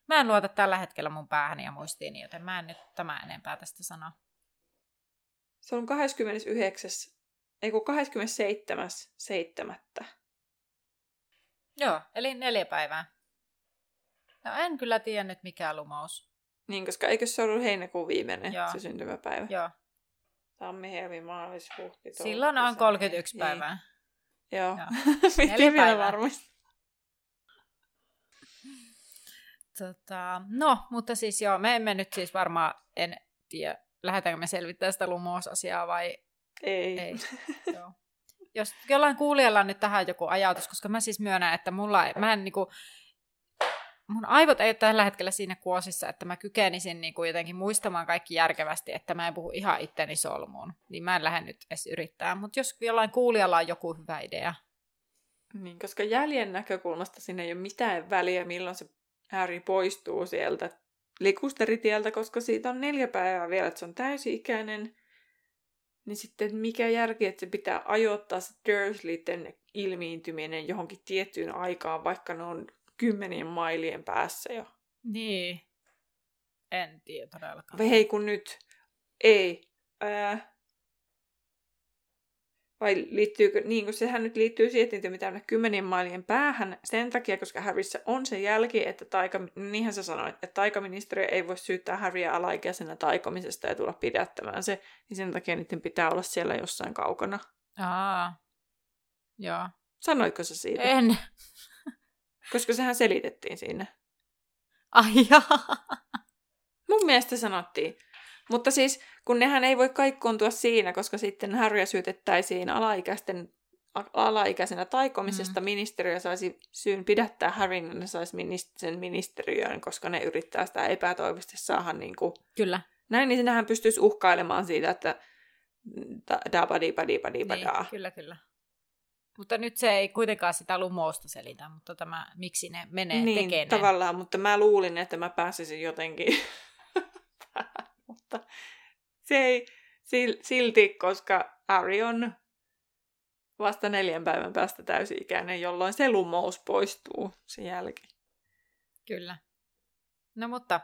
Mä en luota tällä hetkellä mun päähäni ja muistiini, joten mä en nyt tämä enempää tästä sanoa. Se on 29. Ei kun 27.7. Joo, eli neljä päivää. No en kyllä tiedä nyt mikä lumous. Niin, koska eikö se ollut heinäkuun viimeinen Joo. se syntymäpäivä? Joo. Tammi, helmi, maalis, huhti, Silloin on 31 niin. päivää. Joo. Joo. Piti vielä varmasti. Tota, no, mutta siis joo, me emme nyt siis varmaan, en tiedä, lähdetäänkö me selvittää sitä lumousasiaa vai ei. ei. joo. Jos jollain kuulijalla on nyt tähän joku ajatus, koska mä siis myönnän, että mulla, mä en niinku, mun aivot ei ole tällä hetkellä siinä kuosissa, että mä kykenisin niin kuin jotenkin muistamaan kaikki järkevästi, että mä en puhu ihan itteni solmuun. Niin mä en lähde nyt edes yrittää. Mutta jos jollain kuulijalla on joku hyvä idea. Niin, koska jäljen näkökulmasta sinne ei ole mitään väliä, milloin se Harry poistuu sieltä likusteritieltä, koska siitä on neljä päivää vielä, että se on täysi-ikäinen. Niin sitten mikä järki, että se pitää ajoittaa se Dursleyten ilmiintyminen johonkin tiettyyn aikaan, vaikka ne on kymmenien mailien päässä jo. Niin. En tiedä todellakaan. Hei kun nyt, ei. Ää, vai liittyykö, niin kuin sehän nyt liittyy siihen, että mitä kymmenien mailien päähän sen takia, koska Harryssä on se jälki, että taika, niinhän sä sanoit, että taikaministeriö ei voi syyttää Harryä alaikäisenä taikomisesta ja tulla pidättämään se, niin sen takia niiden pitää olla siellä jossain kaukana. Aa, joo. Sanoitko sä siitä? En. Koska sehän selitettiin siinä. Ai jaa. Mun mielestä sanottiin. Mutta siis, kun nehän ei voi kaikkoontua siinä, koska sitten Harrya syytettäisiin alaikäisten, alaikäisenä taikomisesta, mm. ministeriö saisi syyn pidättää Harryn, ja ne saisi sen ministeriöön, koska ne yrittää sitä epätoivosti saada niin kuin... Kyllä. Näin, niin sinähän pystyisi uhkailemaan siitä, että da badi badi badi niin, kyllä, kyllä. Mutta nyt se ei kuitenkaan sitä lumousta selitä, mutta tämä, miksi ne menee niin, tekemään. tavallaan, mutta mä luulin, että mä pääsisin jotenkin mutta se ei silti, koska Ari on vasta neljän päivän päästä täysi-ikäinen, jolloin se lumous poistuu sen jälkeen. Kyllä. No mutta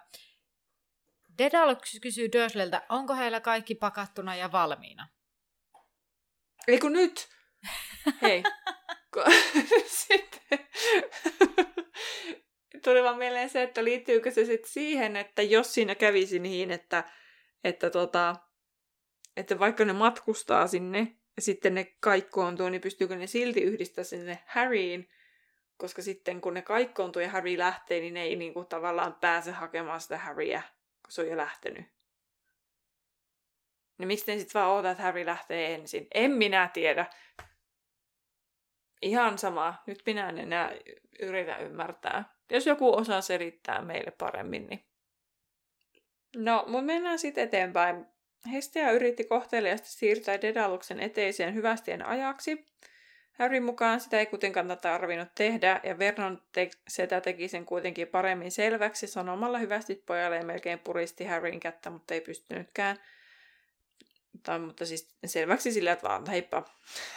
Dedalus kysyy Dörsleltä, onko heillä kaikki pakattuna ja valmiina? Ei kun nyt! Hei. Sitten tuli vaan mieleen se, että liittyykö se sitten siihen, että jos siinä kävisi niin, että, että, tota, että vaikka ne matkustaa sinne ja sitten ne kaikkoontuu, niin pystyykö ne silti yhdistää sinne Harryin, koska sitten kun ne kaikkoontuu ja Harry lähtee, niin ne ei niinku tavallaan pääse hakemaan sitä Harryä, kun se on jo lähtenyt. Niin miksi ne sitten vaan oota, että Harry lähtee ensin? En minä tiedä. Ihan sama. Nyt minä en enää yritä ymmärtää. Jos joku osaa selittää meille paremmin, niin... No, mutta mennään sitten eteenpäin. Hestia yritti kohteliaasti siirtää Dedaluksen eteiseen hyvästien ajaksi. Harry mukaan sitä ei kuitenkaan tarvinnut tehdä, ja Vernon te- setä teki sen kuitenkin paremmin selväksi sanomalla hyvästi pojalle ja melkein puristi Harryn kättä, mutta ei pystynytkään. Tai, mutta siis selväksi sillä, että vaan heippa.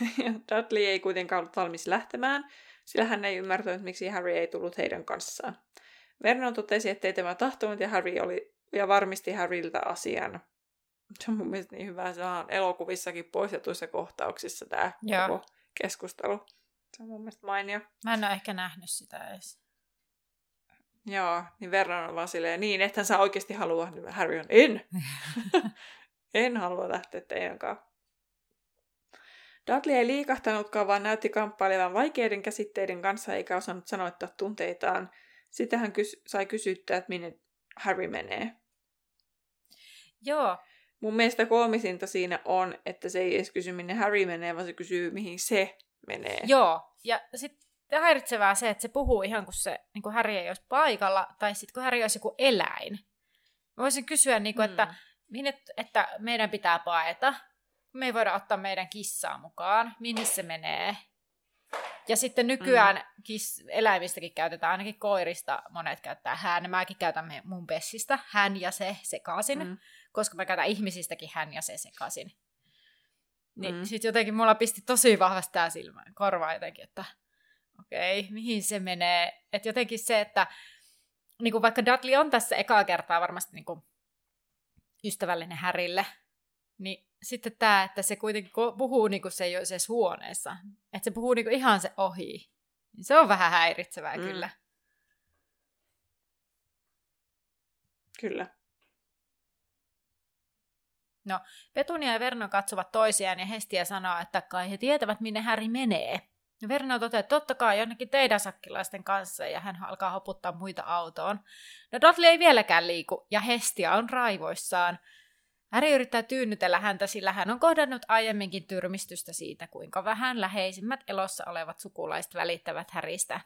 Dudley ei kuitenkaan ollut valmis lähtemään, sillä hän ei ymmärtänyt, miksi Harry ei tullut heidän kanssaan. Vernon totesi, ettei tämä tahtonut ja Harry oli ja varmisti Harryltä asian. Se on mun mielestä niin hyvä, se on elokuvissakin poistetuissa kohtauksissa tämä Joo. koko keskustelu. Se on mun mielestä mainio. Mä en ole ehkä nähnyt sitä edes. Joo, niin Vernon on vaan silleen, niin, että sä oikeasti halua, niin Harry on, en. en halua lähteä teidän kanssa. Dudley ei liikahtanutkaan, vaan näytti kamppailevan vaikeiden käsitteiden kanssa eikä osannut sanoittaa tunteitaan. Sitten hän kys- sai kysyttää, että minne Harry menee. Joo. Mun mielestä koomisinta siinä on, että se ei edes kysy, minne Harry menee, vaan se kysyy, mihin se menee. Joo, ja sitten häiritsevää se, että se puhuu ihan kuin se niin kuin Harry ei olisi paikalla, tai sitten kun Harry olisi joku eläin. Mä voisin kysyä, niin kuin, mm. että, minne, että meidän pitää paeta, me ei voida ottaa meidän kissaa mukaan, minne se menee. Ja sitten nykyään mm. kiss, eläimistäkin käytetään, ainakin koirista monet käyttää hän. Mäkin käytän mun pessistä hän ja se sekaisin, mm. koska mä käytän ihmisistäkin hän ja se sekaisin. Niin mm. sitten jotenkin mulla pisti tosi vahvasti tää silmään, korva jotenkin, että okei, okay, mihin se menee. Että jotenkin se, että niin kuin vaikka Dudley on tässä ekaa kertaa varmasti niin kuin ystävällinen Härille, niin sitten tämä, että se kuitenkin puhuu niin kuin se ei ole huoneessa. Että se puhuu niin kuin ihan se ohi. Niin se on vähän häiritsevää mm. kyllä. Kyllä. No, Petunia ja Verno katsovat toisiaan ja Hestiä sanoo, että kai he tietävät, minne Häri menee. Ja Verno toteaa, että totta kai jonnekin teidän sakkilaisten kanssa, ja hän alkaa hoputtaa muita autoon. No Dudley ei vieläkään liiku, ja Hestia on raivoissaan. Häri yrittää tyynnytellä häntä, sillä hän on kohdannut aiemminkin tyrmistystä siitä, kuinka vähän läheisimmät elossa olevat sukulaiset välittävät Häristä.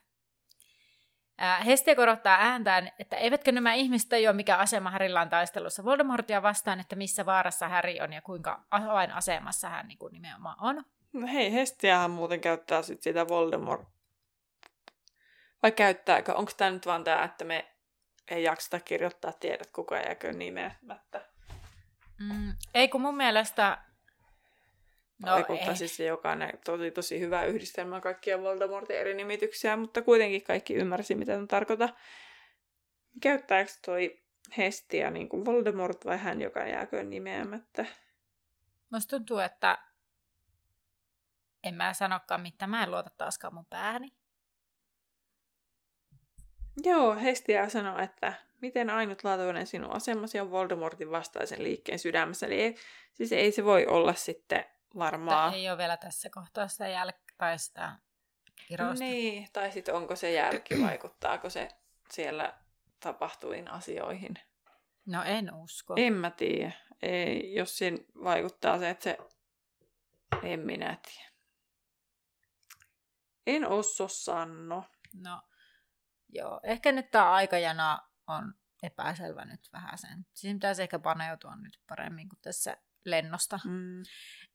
Hestia korottaa ääntään, että eivätkö nämä ihmiset tajua, mikä asema Harrylla on taistelussa Voldemortia vastaan, että missä vaarassa Harry on ja kuinka avainasemassa hän niin kuin nimenomaan on. No hei, Hestiahan muuten käyttää sit sitä Voldemort. Vai käyttääkö? Onko tämä nyt vaan tämä, että me ei jakseta kirjoittaa tiedät kuka jääkö nimeämättä? Mm, ei kun mun mielestä... No, Vaikuttaa ei. siis se jokainen tosi, tosi hyvä yhdistelmä kaikkia Voldemortin eri nimityksiä, mutta kuitenkin kaikki ymmärsi, mitä on tarkoita. Käyttääkö toi Hestia niin kuin Voldemort vai hän, joka jääkö nimeämättä? Musta tuntuu, että en mä sanokaan mitä, mä en luota taaskaan mun pääni. Joo, Hestia sanoi, että miten ainutlaatuinen sinun asemasi on Voldemortin vastaisen liikkeen sydämessä. Eli ei, siis ei se voi olla sitten varmaa. Tämä ei ole vielä tässä kohtaa sitä sitä kirousta. Niin, tai sitten onko se jälki, vaikuttaako se siellä tapahtuviin asioihin. No en usko. En mä tiedä. Ei, jos siinä vaikuttaa se, että se... En minä tiedä. En osso sanno. No, joo. Ehkä nyt tämä aikajana on epäselvä nyt vähän sen. Siihen pitäisi ehkä paneutua nyt paremmin kuin tässä lennosta. Mm.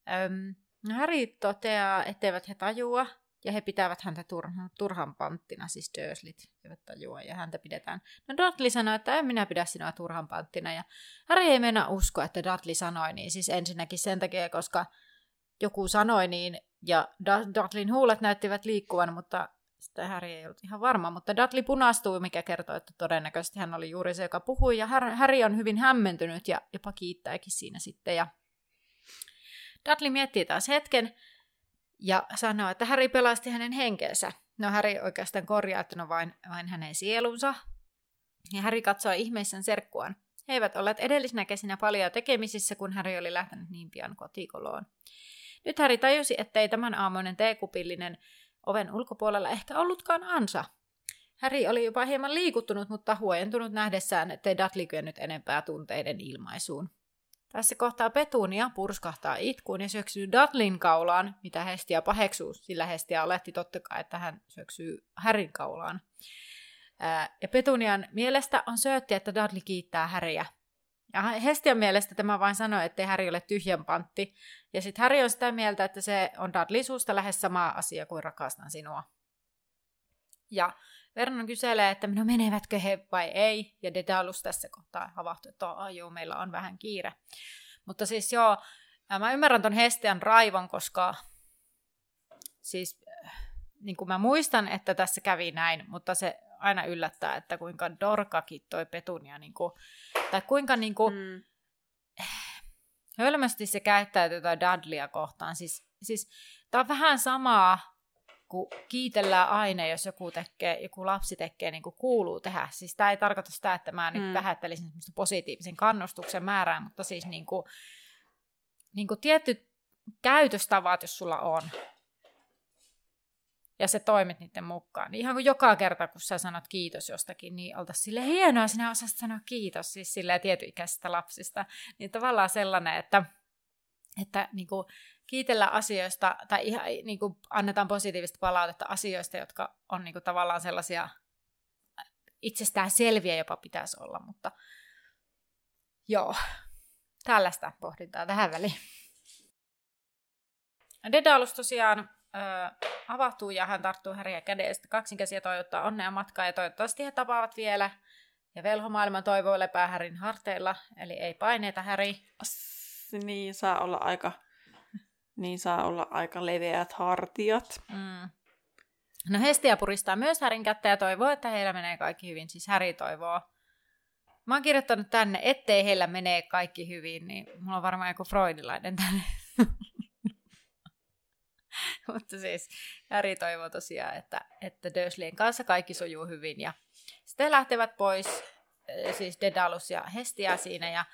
Öm, Harry toteaa, etteivät he tajua, ja he pitävät häntä turhan, turhan panttina, siis Durslit eivät tajua, ja häntä pidetään. No Dudley sanoi, että en minä pidä sinua turhan panttina, ja Harry ei mennä uskoa, että Dudley sanoi niin, siis ensinnäkin sen takia, koska joku sanoi niin, ja Dudleyn huulet näyttivät liikkuvan, mutta sitä Harry ei ollut ihan varma, mutta Dudley punastui, mikä kertoo, että todennäköisesti hän oli juuri se, joka puhui, ja Harry on hyvin hämmentynyt ja jopa kiittääkin siinä sitten, ja Dudley miettii taas hetken ja sanoo, että Harry pelasti hänen henkensä. No Harry oikeastaan korjaa, että no vain, vain hänen sielunsa. Ja Harry katsoo ihmeissään serkkuaan. He eivät olleet edellisinä kesinä paljon tekemisissä, kun Harry oli lähtenyt niin pian kotikoloon. Nyt Harry tajusi, ettei tämän aamuinen teekupillinen oven ulkopuolella ehkä ollutkaan ansa. Harry oli jopa hieman liikuttunut, mutta huojentunut nähdessään, ettei Dudley kyennyt enempää tunteiden ilmaisuun. Tässä kohtaa Petunia purskahtaa itkuun ja syöksyy Dudlin kaulaan, mitä Hestia paheksuu, sillä Hestia oletti totta kai, että hän syöksyy Härin kaulaan. ja Petunian mielestä on söötti, että Dudley kiittää Häriä. Ja Hestian mielestä tämä vain sanoi, ettei Häri ole tyhjän pantti. Ja sitten Häri on sitä mieltä, että se on Dudley suusta lähes sama asia kuin rakastan sinua. Ja Vernon kyselee, että no menevätkö he vai ei, ja Dedalus tässä kohtaa havahtuu, että joo, meillä on vähän kiire. Mutta siis joo, mä ymmärrän ton Hestian raivon, koska siis niin kuin mä muistan, että tässä kävi näin, mutta se aina yllättää, että kuinka Dorkakin toi Petunia, niin kuin, tai kuinka niin kuin, mm. hölmästi se käyttäytyy toi Dudleya kohtaan. Siis, siis tää on vähän samaa, kun kiitellään aina, jos joku, tekee, joku lapsi tekee niin kuin kuuluu tehdä. Siis tämä ei tarkoita sitä, että mä nyt mm. vähättelisin positiivisen kannustuksen määrää, mutta siis niin kuin, niin kuin tietyt käytöstavat, jos sulla on, ja se toimit niiden mukaan. Niin ihan kuin joka kerta, kun sä sanot kiitos jostakin, niin oltaisiin sille hienoa, sinä osasit sanoa kiitos, siis sille tietyikäisistä lapsista. Niin tavallaan sellainen, että, että niin kuin, kiitellä asioista tai ihan niin kuin annetaan positiivista palautetta asioista, jotka on niin kuin tavallaan sellaisia itsestään selviä jopa pitäisi olla, mutta joo, tällaista pohdintaa tähän väliin. Dedalus tosiaan ö, avautuu ja hän tarttuu Häriä kädestä. Kaksin käsiä toivottaa onnea matkaa ja toivottavasti he tapaavat vielä. Ja velhomaailma toivoo lepää Härin harteilla, eli ei paineita Häri. Niin, saa olla aika niin saa olla aika leveät hartiat. Mm. No Hestia puristaa myös Härin kättä ja toivoo, että heillä menee kaikki hyvin. Siis Häri toivoo. Mä oon kirjoittanut tänne, ettei heillä menee kaikki hyvin, niin mulla on varmaan joku freudilainen tänne. Mutta siis Häri toivoo tosiaan, että, että Dursleyn kanssa kaikki sujuu hyvin. Ja sitten lähtevät pois, eh, siis Dedalus ja Hestia siinä, ja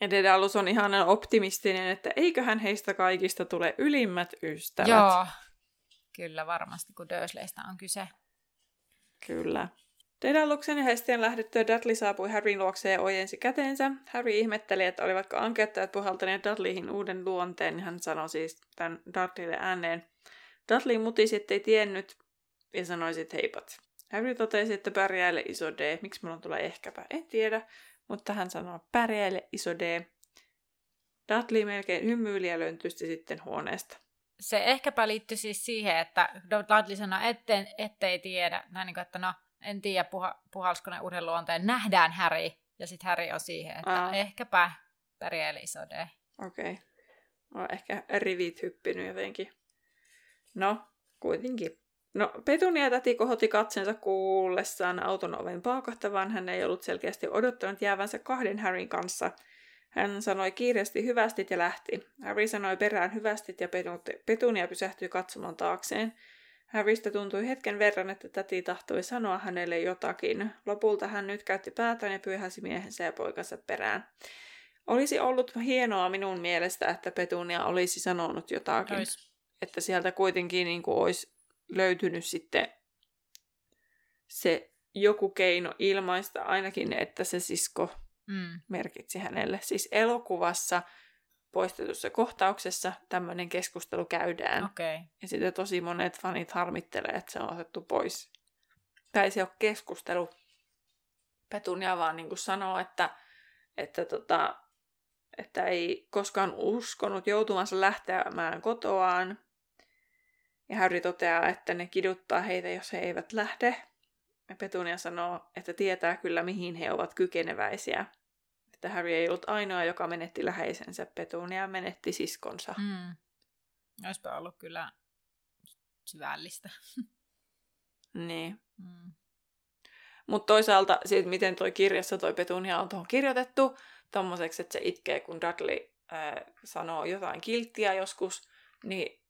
ja Dedalus on ihan optimistinen, että eiköhän heistä kaikista tule ylimmät ystävät. Joo, kyllä varmasti, kun Dursleystä on kyse. Kyllä. Dedaluksen ja Hestien lähdettyä Dudley saapui Harryn luokseen ja ojensi käteensä. Harry ihmetteli, että olivatko ankettajat puhaltaneet Dudleyin uuden luonteen, niin hän sanoi siis tämän Dudleylle ääneen. Dudley mutisi, ettei tiennyt, ja sanoi sitten heipat. Harry totesi, että pärjäile iso D. Miksi mulla tulee ehkäpä? En tiedä, mutta hän sanoo pärjäile iso D. Dudley melkein hymyili ja löntysti sitten huoneesta. Se ehkäpä liittyi siis siihen, että Dudley sanoi, etten, ettei tiedä, näin niin että no, en tiedä puha, puhalsko ne uuden luonteen, nähdään Harry. Ja sitten Harry on siihen, että Aa. ehkäpä pärjäili iso D. Okei. Okay. No, ehkä rivit hyppinyt jotenkin. No, kuitenkin. No, Petunia täti kohotti katsensa kuullessaan auton oven paukahtavan. Hän ei ollut selkeästi odottanut jäävänsä kahden Harryn kanssa. Hän sanoi kiireesti hyvästit ja lähti. Harry sanoi perään hyvästit ja Petunia pysähtyi katsomaan taakseen. Harrystä tuntui hetken verran, että täti tahtoi sanoa hänelle jotakin. Lopulta hän nyt käytti päätään ja pyyhäsi miehensä ja poikansa perään. Olisi ollut hienoa minun mielestä, että Petunia olisi sanonut jotakin. Ois. Että sieltä kuitenkin niin kuin, olisi löytynyt sitten se joku keino ilmaista ainakin, että se sisko mm. merkitsi hänelle. Siis elokuvassa poistetussa kohtauksessa tämmöinen keskustelu käydään. Okay. Ja sitten tosi monet fanit harmittelee, että se on otettu pois. Tai se ole keskustelu. Petunia vaan niin kuin sanoo, että, että, tota, että ei koskaan uskonut joutuvansa lähtemään kotoaan, ja Harry toteaa, että ne kiduttaa heitä, jos he eivät lähde. Ja Petunia sanoo, että tietää kyllä, mihin he ovat kykeneväisiä. Että Harry ei ollut ainoa, joka menetti läheisensä. Petunia menetti siskonsa. Mm. Olisipa ollut kyllä syvällistä. niin. Mm. Mutta toisaalta siitä, miten toi kirjassa toi Petunia on tuohon kirjoitettu, tommoseksi, että se itkee, kun Dudley äh, sanoo jotain kilttiä joskus, niin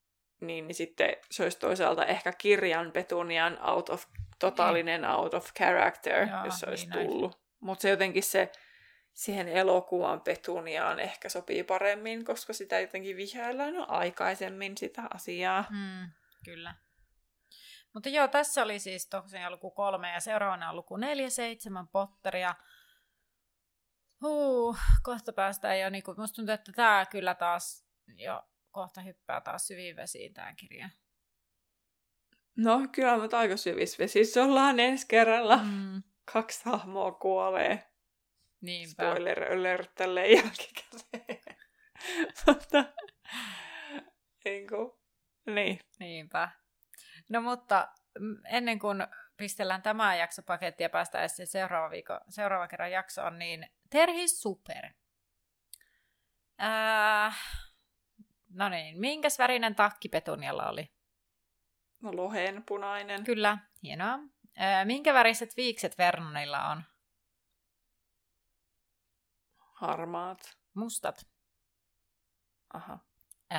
niin, niin sitten se olisi toisaalta ehkä kirjan Petunian out of, totaalinen niin. out of character, Jaa, jos se olisi niin tullut. Mutta se jotenkin se siihen elokuvan Petuniaan ehkä sopii paremmin, koska sitä jotenkin vihjaillaan jo aikaisemmin sitä asiaa. Mm, kyllä. Mutta joo, tässä oli siis tosiaan luku kolme ja seuraavana on luku neljä, seitsemän Potteria. Huu, kohta päästään jo, niin kuin, musta tuntuu, että tämä kyllä taas jo kohta hyppää taas syviin vesiin tämä kirja. No, kyllä me aika syvissä vesissä ollaan ensi kerralla. Mm. Kaksi hahmoa kuolee. Niinpä. Spoiler alert tälle jälkikäteen. mutta, Enku. Niin. Niinpä. No mutta ennen kuin pistellään tämä jaksopaketti ja päästään sitten seuraava, viikko, seuraava kerran jaksoon, niin Terhi Super. Äh, No niin, minkäs värinen takki Petunialla oli? No lohen punainen. Kyllä, hienoa. Öö, minkä väriset viikset Vernonilla on? Harmaat. Mustat. Aha. Öö,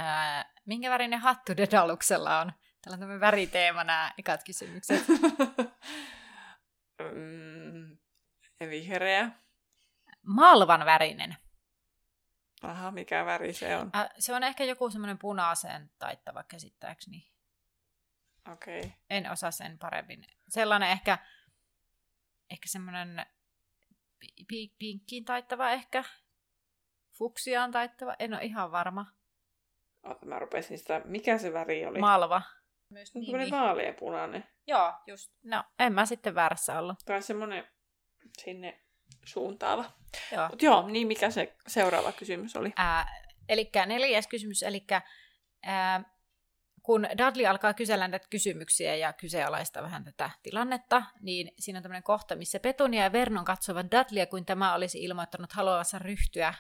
minkä värinen hattu Dedaluksella on? Täällä on tämmöinen väriteema nämä ekat kysymykset. mm, vihreä. Malvan värinen. Aha, mikä väri se on? Äh, se on ehkä joku semmoinen punaiseen taittava käsittääkseni. Okei. Okay. En osaa sen paremmin. Sellainen ehkä, ehkä semmoinen pinkkiin taittava ehkä. Fuksiaan taittava, en ole ihan varma. Ota, mä rupesin sitä, mikä se väri oli? Malva. Myös on niin, vaaleanpunainen. Joo, just. No, en mä sitten väärässä ollut. Tai semmoinen sinne suuntaava. Joo. Mut joo, niin mikä se seuraava kysymys oli? eli neljäs kysymys, eli kun Dudley alkaa kysellä näitä kysymyksiä ja kyseenalaista vähän tätä tilannetta, niin siinä on tämmöinen kohta, missä Petunia ja Vernon katsovat Dudleya, kuin tämä olisi ilmoittanut haluavansa ryhtyä.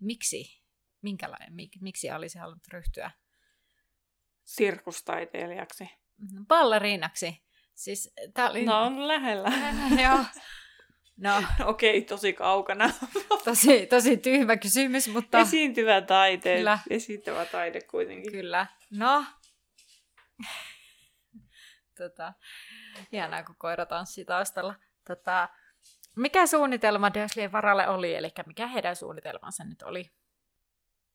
Miksi? Minkälainen? Mik, miksi olisi halunnut ryhtyä? Sirkustaiteilijaksi. Balleriinaksi. Siis, tää oli... No on lähellä. Joo. No. Okei, okay, tosi kaukana. tosi, tosi tyhmä kysymys, mutta... Esiintyvä taide. Kyllä. Esiintyvä taide kuitenkin. Kyllä. No. tota, ihanaa, kun koira tanssii taustalla. Tota, mikä suunnitelma Dursleyn varalle oli, eli mikä heidän suunnitelmansa nyt oli?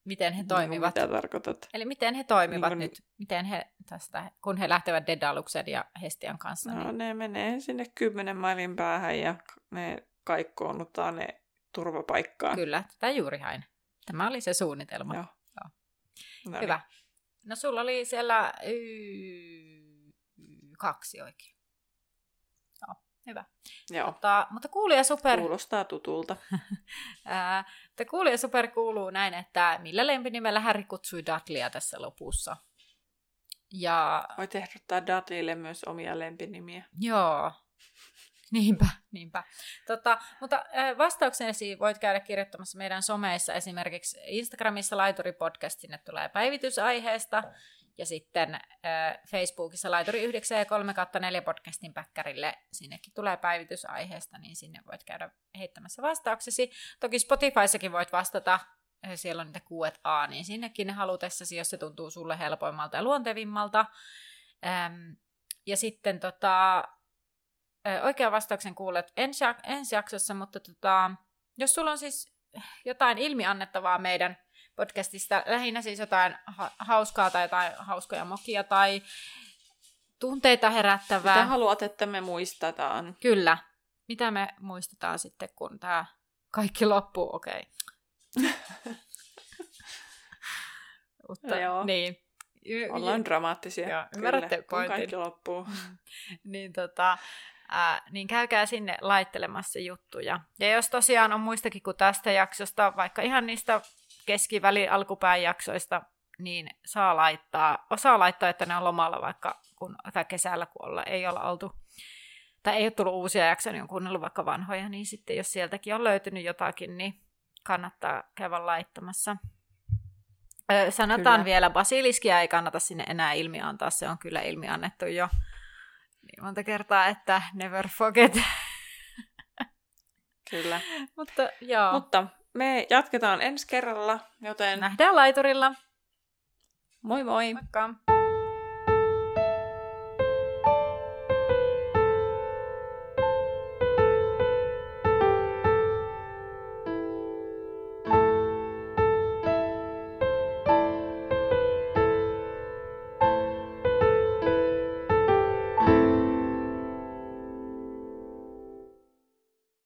Miten he toimivat? No, mitä tarkoitat? Eli miten he toimivat niin nyt, miten he tästä, kun he lähtevät Dedaluksen ja Hestian kanssa? No niin... ne menee sinne kymmenen mailin päähän ja ne kaikkoonnuttaa ne turvapaikkaan. Kyllä, tätä juuri hain. Tämä oli se suunnitelma. Joo. Joo. No Hyvä. No sulla oli siellä y- kaksi oikein. Hyvä. Joo, Tota, mutta kuulija super, kuulostaa tutulta. mutta kuulija super kuuluu näin, että millä lempinimellä Harry kutsui Dudleya tässä lopussa. Ja Voit ehdottaa Dudleylle myös omia lempinimiä. Joo. Niinpä, niinpä. Tota, mutta vastauksesi voit käydä kirjoittamassa meidän someissa, esimerkiksi Instagramissa Laituri Podcast, sinne tulee päivitysaiheesta, ja sitten Facebookissa Laituri 9 ja 3 4 podcastin päkkärille, sinnekin tulee päivitysaiheesta, niin sinne voit käydä heittämässä vastauksesi. Toki Spotifyssakin voit vastata, siellä on niitä Q&A, niin sinnekin halutessasi, jos se tuntuu sulle helpoimmalta ja luontevimmalta. Ähm, ja sitten tota, oikean vastauksen kuulet ensi, jak- ensi jaksossa, mutta tota, jos sulla on siis jotain ilmiannettavaa meidän podcastista, lähinnä siis jotain ha- hauskaa tai jotain hauskoja mokia tai tunteita herättävää. Mitä haluat, että me muistetaan? Kyllä. Mitä me muistetaan sitten, kun tämä kaikki loppuu? Okei. Okay. Mutta, Joo. Niin. Ollaan dramaattisia. Joo, kyllä, ymmärrätte kun pointin. kaikki loppuu. niin, tota, ää, niin käykää sinne laittelemassa juttuja. Ja jos tosiaan on muistakin kuin tästä jaksosta, vaikka ihan niistä keskiväli alkupään jaksoista, niin saa laittaa, osaa laittaa, että ne on lomalla vaikka kun, tai kesällä, kun olla, ei olla oltu, tai ei ole tullut uusia jaksoja, niin on kuunnellut vaikka vanhoja, niin sitten jos sieltäkin on löytynyt jotakin, niin kannattaa käydä laittamassa. Sanotaan Kyllä. vielä, basiliskia ei kannata sinne enää ilmi antaa, se on kyllä ilmi annettu jo niin monta kertaa, että never forget. Kyllä. Mutta joo, Mutta me jatketaan ensi kerralla, joten nähdään laiturilla. moi moi! Moikka!